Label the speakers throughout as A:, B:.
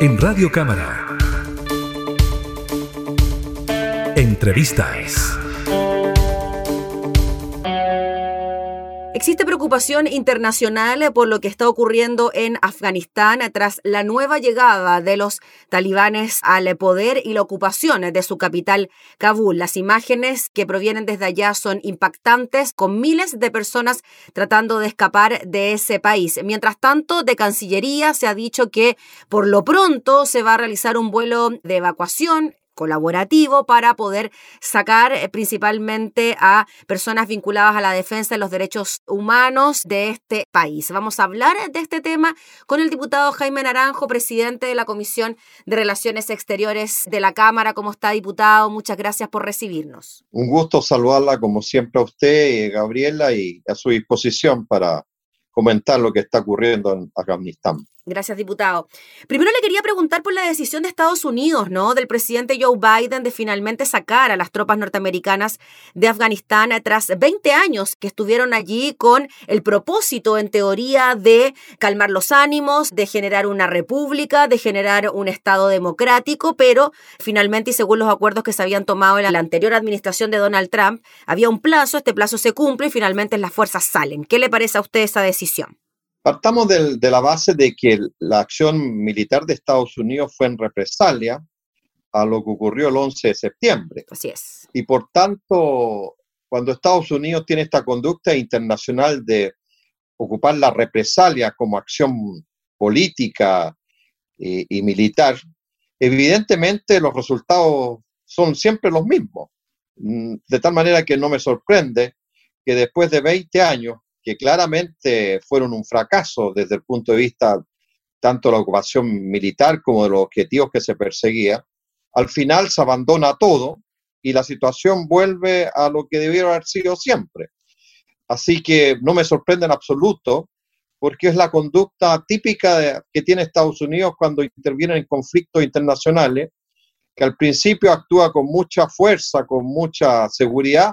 A: En Radio Cámara. Entrevistas.
B: Existe preocupación internacional por lo que está ocurriendo en Afganistán tras la nueva llegada de los talibanes al poder y la ocupación de su capital, Kabul. Las imágenes que provienen desde allá son impactantes, con miles de personas tratando de escapar de ese país. Mientras tanto, de Cancillería se ha dicho que por lo pronto se va a realizar un vuelo de evacuación colaborativo para poder sacar eh, principalmente a personas vinculadas a la defensa de los derechos humanos de este país. Vamos a hablar de este tema con el diputado Jaime Naranjo, presidente de la Comisión de Relaciones Exteriores de la Cámara. ¿Cómo está, diputado? Muchas gracias por recibirnos.
C: Un gusto saludarla como siempre a usted, Gabriela, y a su disposición para comentar lo que está ocurriendo en Afganistán.
B: Gracias, diputado. Primero le quería preguntar por la decisión de Estados Unidos, ¿no? Del presidente Joe Biden de finalmente sacar a las tropas norteamericanas de Afganistán tras 20 años que estuvieron allí con el propósito, en teoría, de calmar los ánimos, de generar una república, de generar un Estado democrático, pero finalmente, y según los acuerdos que se habían tomado en la anterior administración de Donald Trump, había un plazo, este plazo se cumple y finalmente las fuerzas salen. ¿Qué le parece a usted esa decisión?
C: Partamos de la base de que la acción militar de Estados Unidos fue en represalia a lo que ocurrió el 11 de septiembre.
B: Así es.
C: Y por tanto, cuando Estados Unidos tiene esta conducta internacional de ocupar la represalia como acción política y, y militar, evidentemente los resultados son siempre los mismos. Mm, de tal manera que no me sorprende que después de 20 años que claramente fueron un fracaso desde el punto de vista tanto de la ocupación militar como de los objetivos que se perseguía, al final se abandona todo y la situación vuelve a lo que debiera haber sido siempre. Así que no me sorprende en absoluto porque es la conducta típica que tiene Estados Unidos cuando interviene en conflictos internacionales, que al principio actúa con mucha fuerza, con mucha seguridad,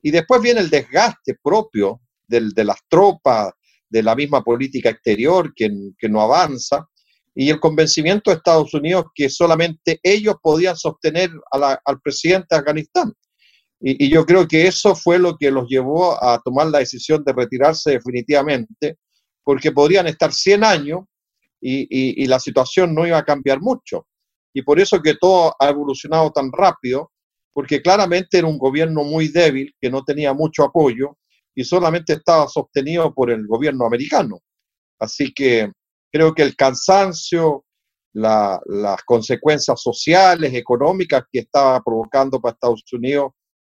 C: y después viene el desgaste propio de las tropas, de la misma política exterior que, que no avanza, y el convencimiento de Estados Unidos que solamente ellos podían sostener al presidente de Afganistán. Y, yo creo que eso fue lo que los llevó a tomar la decisión de retirarse definitivamente, porque podrían estar 100 años y, y, la situación no iba a cambiar mucho. Y por eso que todo ha evolucionado tan rápido, porque claramente era un gobierno muy débil, que no tenía mucho apoyo, y solamente estaba sostenido por el gobierno americano. Así que creo que el cansancio, las consecuencias sociales, económicas que estaba provocando para Estados Unidos,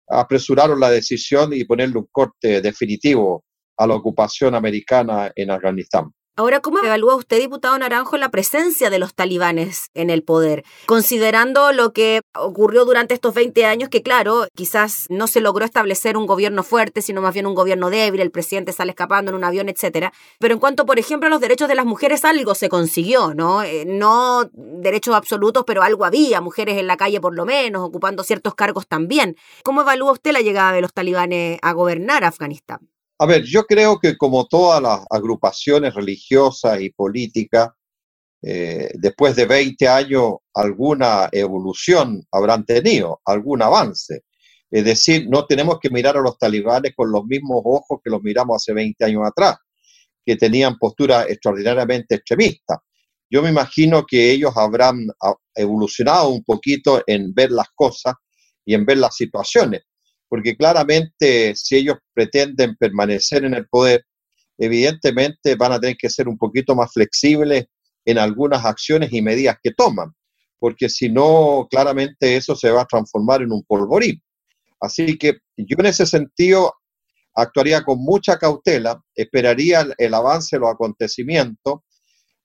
C: apresuraron la decisión y ponerle un corte definitivo a la ocupación americana en Afganistán.
B: Ahora, ¿cómo evalúa usted, diputado Naranjo, la presencia de los talibanes en el poder? Considerando lo que ocurrió durante estos 20 años, que claro, quizás no se logró establecer un gobierno fuerte, sino más bien un gobierno débil, el presidente sale escapando en un avión, etcétera. Pero en cuanto, por ejemplo, a los derechos de las mujeres, algo se consiguió, ¿no? Eh, no derechos absolutos, pero algo había, mujeres en la calle por lo menos, ocupando ciertos cargos también. ¿Cómo evalúa usted la llegada de los talibanes a gobernar Afganistán?
C: A ver, yo creo que como todas las agrupaciones religiosas y políticas, eh, después de 20 años alguna evolución habrán tenido, algún avance. Es decir, no tenemos que mirar a los talibanes con los mismos ojos que los miramos hace 20 años atrás, que tenían posturas extraordinariamente extremistas. Yo me imagino que ellos habrán evolucionado un poquito en ver las cosas y en ver las situaciones porque claramente si ellos pretenden permanecer en el poder, evidentemente van a tener que ser un poquito más flexibles en algunas acciones y medidas que toman, porque si no, claramente eso se va a transformar en un polvorín. Así que yo en ese sentido actuaría con mucha cautela, esperaría el, avance de los acontecimientos,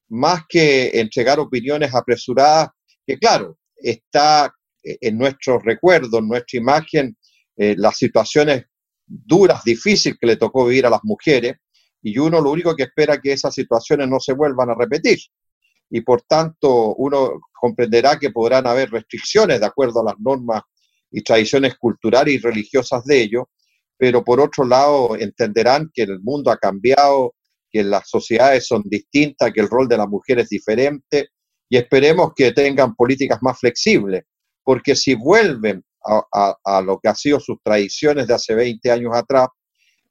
C: más que entregar opiniones apresuradas, que claro, está en nuestro recuerdo, en nuestra imagen, eh, las situaciones duras, difíciles que le tocó vivir a las mujeres, y uno lo único que espera es que esas situaciones no se vuelvan a repetir. Y por tanto, uno comprenderá que podrán haber restricciones de acuerdo a las normas y tradiciones culturales y religiosas de ellos, pero por otro lado entenderán que el mundo ha cambiado, que las sociedades son distintas, que el rol de la mujer es diferente y esperemos que tengan políticas más flexibles, porque si vuelven a, lo que ha sido sus tradiciones de hace 20 años atrás,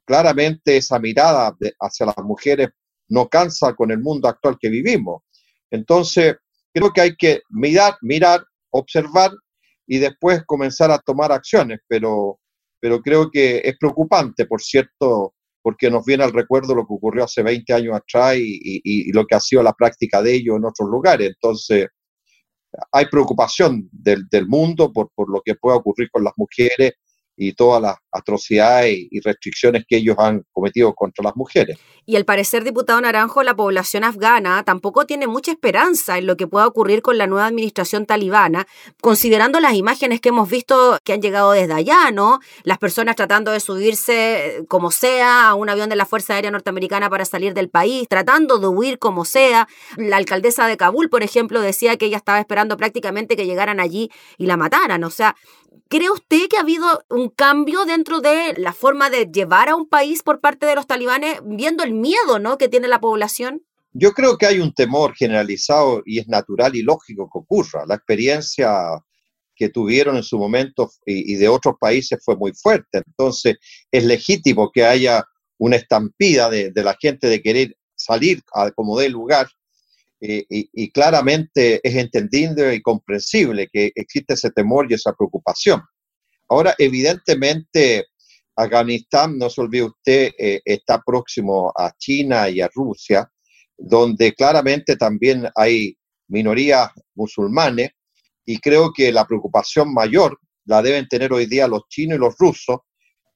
C: claramente esa mirada hacia las mujeres no cansa con el mundo actual que vivimos. Entonces, creo que hay que mirar, mirar, observar y después comenzar a tomar acciones, pero, pero creo que es preocupante, por cierto, porque nos viene al recuerdo lo que ocurrió hace 20 años atrás y, lo que ha sido la práctica de ello en otros lugares. Entonces, hay preocupación del, del mundo por, por, lo que pueda ocurrir con las mujeres y todas las atrocidades y restricciones que ellos han cometido contra las mujeres.
B: Y al parecer, diputado Naranjo, la población afgana tampoco tiene mucha esperanza en lo que pueda ocurrir con la nueva administración talibana, considerando las imágenes que hemos visto que han llegado desde allá, ¿no? Las personas tratando de subirse eh, como sea a un avión de la Fuerza Aérea Norteamericana para salir del país, tratando de huir como sea. La alcaldesa de Kabul, por ejemplo, decía que ella estaba esperando prácticamente que llegaran allí y la mataran. O sea, ¿Cree usted que ha habido un cambio dentro de la forma de llevar a un país por parte de los talibanes, viendo el miedo ¿no? que tiene la población?
C: Yo creo que hay un temor generalizado y es natural y lógico que ocurra. La experiencia que tuvieron en su momento y, de otros países fue muy fuerte. Entonces, es legítimo que haya una estampida de, la gente de querer salir a como dé lugar y, claramente es entendible y comprensible que existe ese temor y esa preocupación. Ahora, evidentemente, Afganistán, no se olvide usted, eh, está próximo a China y a Rusia, donde claramente también hay minorías musulmanes y creo que la preocupación mayor la deben tener hoy día los chinos y los rusos,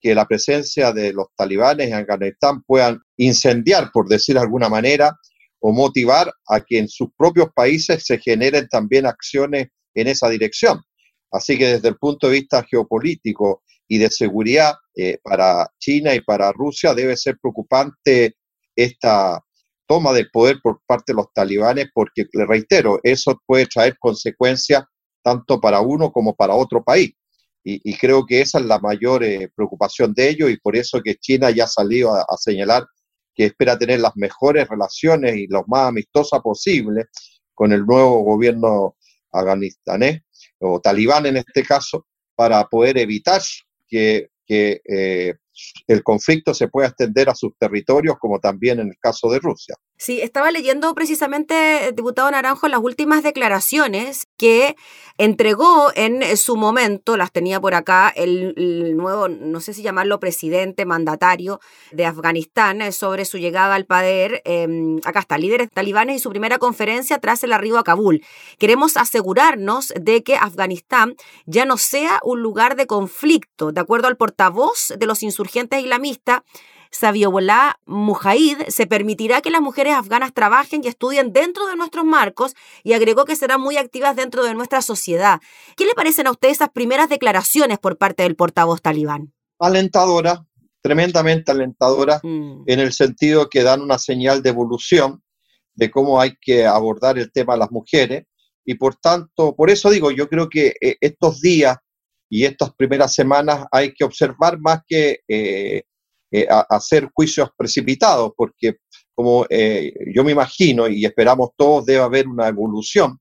C: que la presencia de los talibanes en Afganistán puedan incendiar, por decir de alguna manera, o motivar a que en sus propios países se generen también acciones en esa dirección. Así que desde el punto de vista geopolítico y de seguridad eh, para China y para Rusia debe ser preocupante esta toma del poder por parte de los talibanes porque, le reitero, eso puede traer consecuencias tanto para uno como para otro país. Y, creo que esa es la mayor eh, preocupación de ellos y por eso que China ya ha salido a señalar que espera tener las mejores relaciones y los más amistosas posibles con el nuevo gobierno afganistanés, o talibán en este caso, para poder evitar que, eh, el conflicto se pueda extender a sus territorios, como también en el caso de Rusia.
B: Sí, estaba leyendo precisamente, diputado Naranjo, las últimas declaraciones que entregó en su momento, las tenía por acá, el, nuevo, no sé si llamarlo presidente, mandatario de Afganistán eh, sobre su llegada al poder. Em, acá está, líderes talibanes y su primera conferencia tras el arribo a Kabul. Queremos asegurarnos de que Afganistán ya no sea un lugar de conflicto, de acuerdo al portavoz de los insurgentes islamistas. Sabiobolá Mujahid, se permitirá que las mujeres afganas trabajen y estudien dentro de nuestros marcos y agregó que serán muy activas dentro de nuestra sociedad. ¿Qué le parecen a usted esas primeras declaraciones por parte del portavoz talibán?
C: Alentadora, tremendamente alentadora, mm. en el sentido que dan una señal de evolución de cómo hay que abordar el tema de las mujeres. Y por tanto, por eso digo, yo creo que eh, estos días y estas primeras semanas hay que observar más que eh, eh, hacer juicios precipitados, porque como eh, yo me imagino y esperamos todos, debe haber una evolución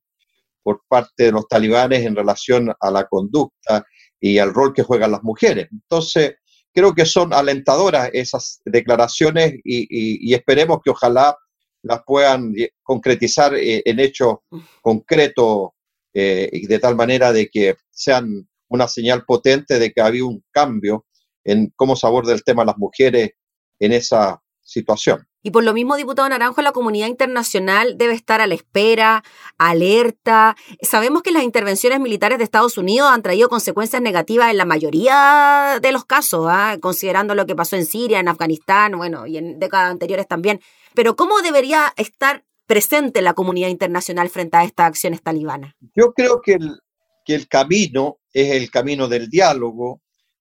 C: por parte de los talibanes en relación a la conducta y al rol que juegan las mujeres. Entonces, creo que son alentadoras esas declaraciones y, esperemos que ojalá las puedan concretizar eh, en hechos concretos y de tal manera de que sean una señal potente de que ha habido un cambio en cómo se aborda el tema de las mujeres en esa situación.
B: Y por lo mismo, diputado Naranjo, la comunidad internacional debe estar a la espera, alerta. Sabemos que las intervenciones militares de Estados Unidos han traído consecuencias negativas en la mayoría de los casos, ¿ah? considerando lo que pasó en Siria, en Afganistán, bueno, y en décadas anteriores también. Pero ¿cómo debería estar presente la comunidad internacional frente a estas acciones talibanas?
C: Yo creo que el, que el camino es el camino del diálogo,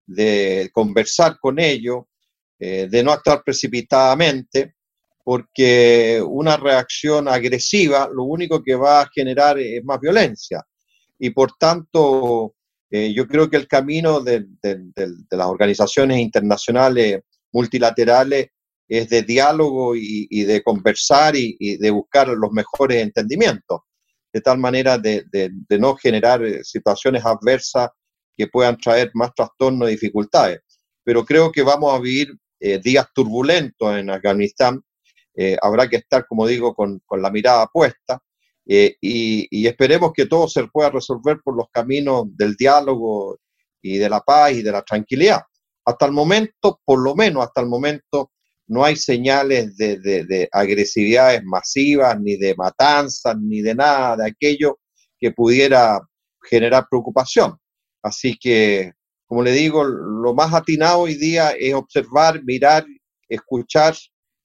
C: de conversar con ellos, eh, de no actuar precipitadamente, porque una reacción agresiva lo único que va a generar es más violencia. Y por tanto, eh, yo creo que el camino de, las organizaciones internacionales multilaterales es de diálogo y, de conversar y, de buscar los mejores entendimientos. de tal manera de, no generar eh, situaciones adversas que puedan traer más trastornos y dificultades. Pero creo que vamos a vivir eh, días turbulentos en Afganistán. Eh, habrá que estar, como digo, con, la mirada puesta y, y, esperemos que todo se pueda resolver por los caminos del diálogo y de la paz y de la tranquilidad. Hasta el momento, por lo menos hasta el momento, no hay señales de, agresividades masivas, ni de matanzas, ni de nada de aquello que pudiera generar preocupación. Así que, como le digo, lo más atinado hoy día es observar, mirar, escuchar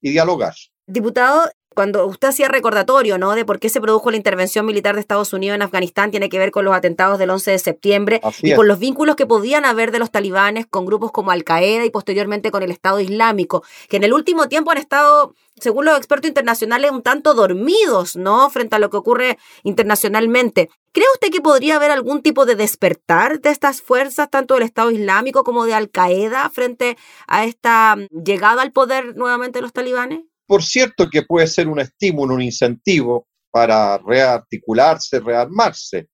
C: y dialogar.
B: Diputado, cuando usted hacía recordatorio, ¿no? De por qué se produjo la intervención militar de Estados Unidos en Afganistán, tiene que ver con los atentados del 11 de septiembre y con los vínculos que podían haber de los talibanes con grupos como Al-Qaeda y posteriormente con el Estado Islámico, que en el último tiempo han estado, según los expertos internacionales, un tanto dormidos, ¿no? Frente a lo que ocurre internacionalmente. ¿Cree usted que podría haber algún tipo de despertar de estas fuerzas, tanto del Estado Islámico como de Al-Qaeda, frente a esta llegada al poder nuevamente de los talibanes?
C: Por cierto que puede ser un estímulo, un incentivo para rearticularse, rearmarse,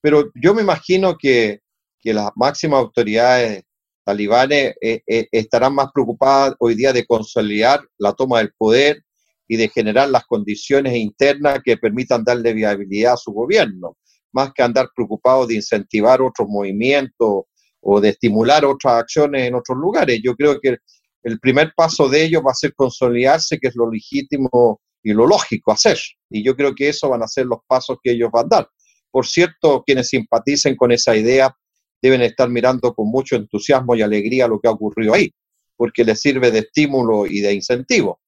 C: pero yo me imagino que, las máximas autoridades talibanes eh, eh, estarán más preocupadas hoy día de consolidar la toma del poder y de generar las condiciones internas que permitan darle viabilidad a su gobierno, más que andar preocupados de incentivar otros movimientos o de estimular otras acciones en otros lugares. Yo creo que el primer paso de ello va a ser consolidarse, que es lo legítimo y lo lógico hacer. Y yo creo que eso van a ser los pasos que ellos van a dar. Por cierto, quienes simpaticen con esa idea deben estar mirando con mucho entusiasmo y alegría lo que ha ocurrido ahí, porque les sirve de estímulo y de incentivo.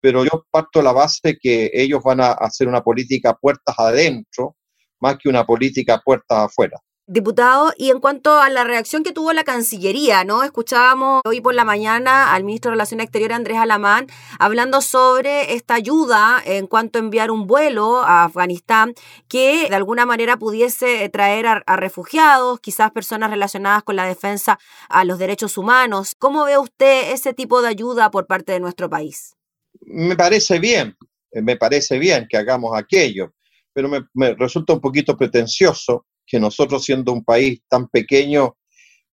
C: Pero yo parto la base que ellos van a hacer una política puertas adentro más que una política puertas afuera.
B: Diputado, y en cuanto a la reacción que tuvo la Cancillería, ¿no? Escuchábamos hoy por la mañana al ministro de Relaciones Exteriores, Andrés Alamán, hablando sobre esta ayuda en cuanto a enviar un vuelo a Afganistán que de alguna manera pudiese traer a, refugiados, quizás personas relacionadas con la defensa a los derechos humanos. ¿Cómo ve usted ese tipo de ayuda por parte de nuestro país?
C: Me parece bien, me parece bien que hagamos aquello, pero me resulta un poquito pretencioso que nosotros siendo un país tan pequeño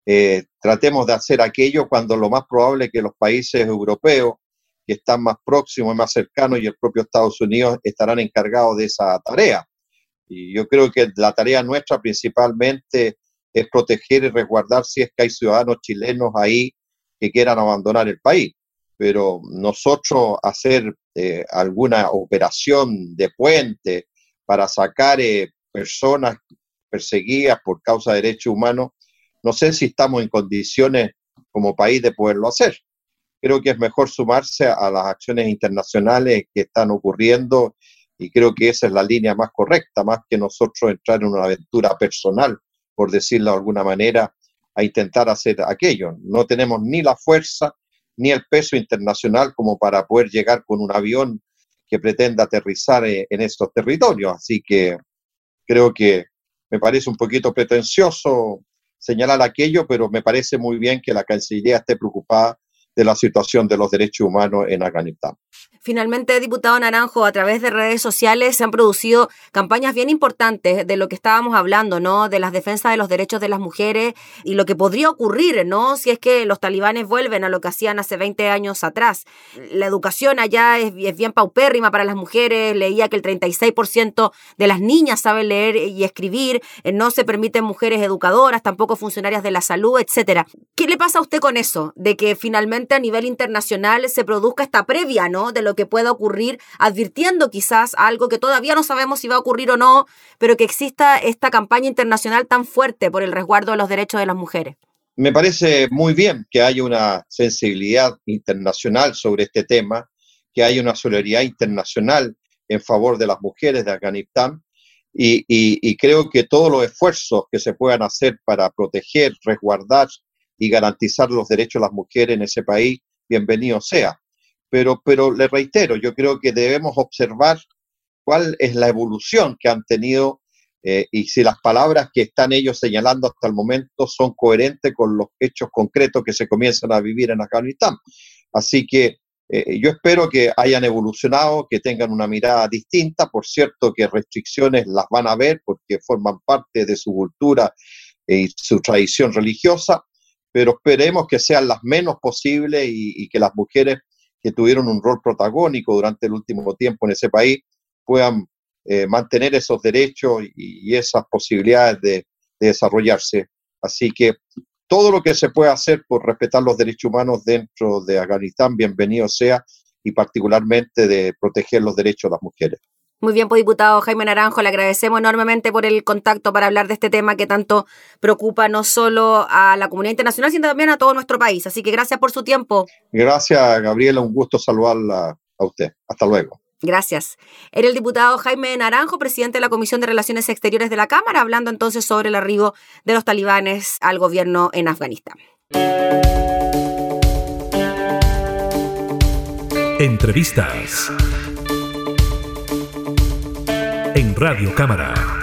C: eh, tratemos de hacer aquello cuando lo más probable es que los países europeos que están más próximos y más cercanos y el propio Estados Unidos estarán encargados de esa tarea. Y yo creo que la tarea nuestra principalmente es proteger y resguardar si es que hay ciudadanos chilenos ahí que quieran abandonar el país. Pero nosotros hacer eh, alguna operación de puente para sacar eh, personas perseguidas por causa de derechos humanos, no sé si estamos en condiciones como país de poderlo hacer. Creo que es mejor sumarse a las acciones internacionales que están ocurriendo y creo que esa es la línea más correcta, más que nosotros entrar en una aventura personal, por decirlo de alguna manera, a intentar hacer aquello. No tenemos ni la fuerza ni el peso internacional como para poder llegar con un avión que pretenda aterrizar eh, en estos territorios. Así que creo que me parece un poquito pretencioso señalar aquello, pero me parece muy bien que la Cancillería esté preocupada de la situación de los derechos humanos en Afganistán.
B: Finalmente, diputado Naranjo, a través de redes sociales se han producido campañas bien importantes de lo que estábamos hablando, ¿no? De las defensas de los derechos de las mujeres y lo que podría ocurrir, ¿no? Si es que los talibanes vuelven a lo que hacían hace 20 años atrás. La educación allá es, bien paupérrima para las mujeres. Leía que el 36% de las niñas saben leer y escribir. Eh, no se permiten mujeres educadoras, tampoco funcionarias de la salud, etcétera. ¿Qué le pasa a usted con eso? De que finalmente a nivel internacional se produzca esta previa, ¿no? De lo que pueda ocurrir, advirtiendo quizás algo que todavía no sabemos si va a ocurrir o no, pero que exista esta campaña internacional tan fuerte por el resguardo de los derechos de las mujeres.
C: Me parece muy bien que haya una sensibilidad internacional sobre este tema, que haya una solidaridad internacional en favor de las mujeres de Afganistán y, y, creo que todos los esfuerzos que se puedan hacer para proteger, resguardar y garantizar los derechos de las mujeres en ese país, bienvenido sea. Pero, pero le reitero, yo creo que debemos observar cuál es la evolución que han tenido eh, y si las palabras que están ellos señalando hasta el momento son coherentes con los hechos concretos que se comienzan a vivir en Afganistán. Así que eh, yo espero que hayan evolucionado, que tengan una mirada distinta. Por cierto, que restricciones las van a ver porque forman parte de su cultura y su tradición religiosa, pero esperemos que sean las menos posibles y, que las mujeres que tuvieron un rol protagónico durante el último tiempo en ese país puedan eh, mantener esos derechos y, esas posibilidades de, de desarrollarse. Así que todo lo que se pueda hacer por respetar los derechos humanos dentro de Afganistán, bienvenido sea, y particularmente de proteger los derechos de las mujeres.
B: Muy bien, pues diputado Jaime Naranjo, le agradecemos enormemente por el contacto para hablar de este tema que tanto preocupa no solo a la comunidad internacional, sino también a todo nuestro país. Así que gracias por su tiempo.
C: Gracias, Gabriela, un gusto saludarla a usted. Hasta luego.
B: Gracias. Era el diputado Jaime Naranjo, presidente de la Comisión de Relaciones Exteriores de la Cámara, hablando entonces sobre el arribo de los talibanes al gobierno en Afganistán.
A: Entrevistas en Radio Cámara.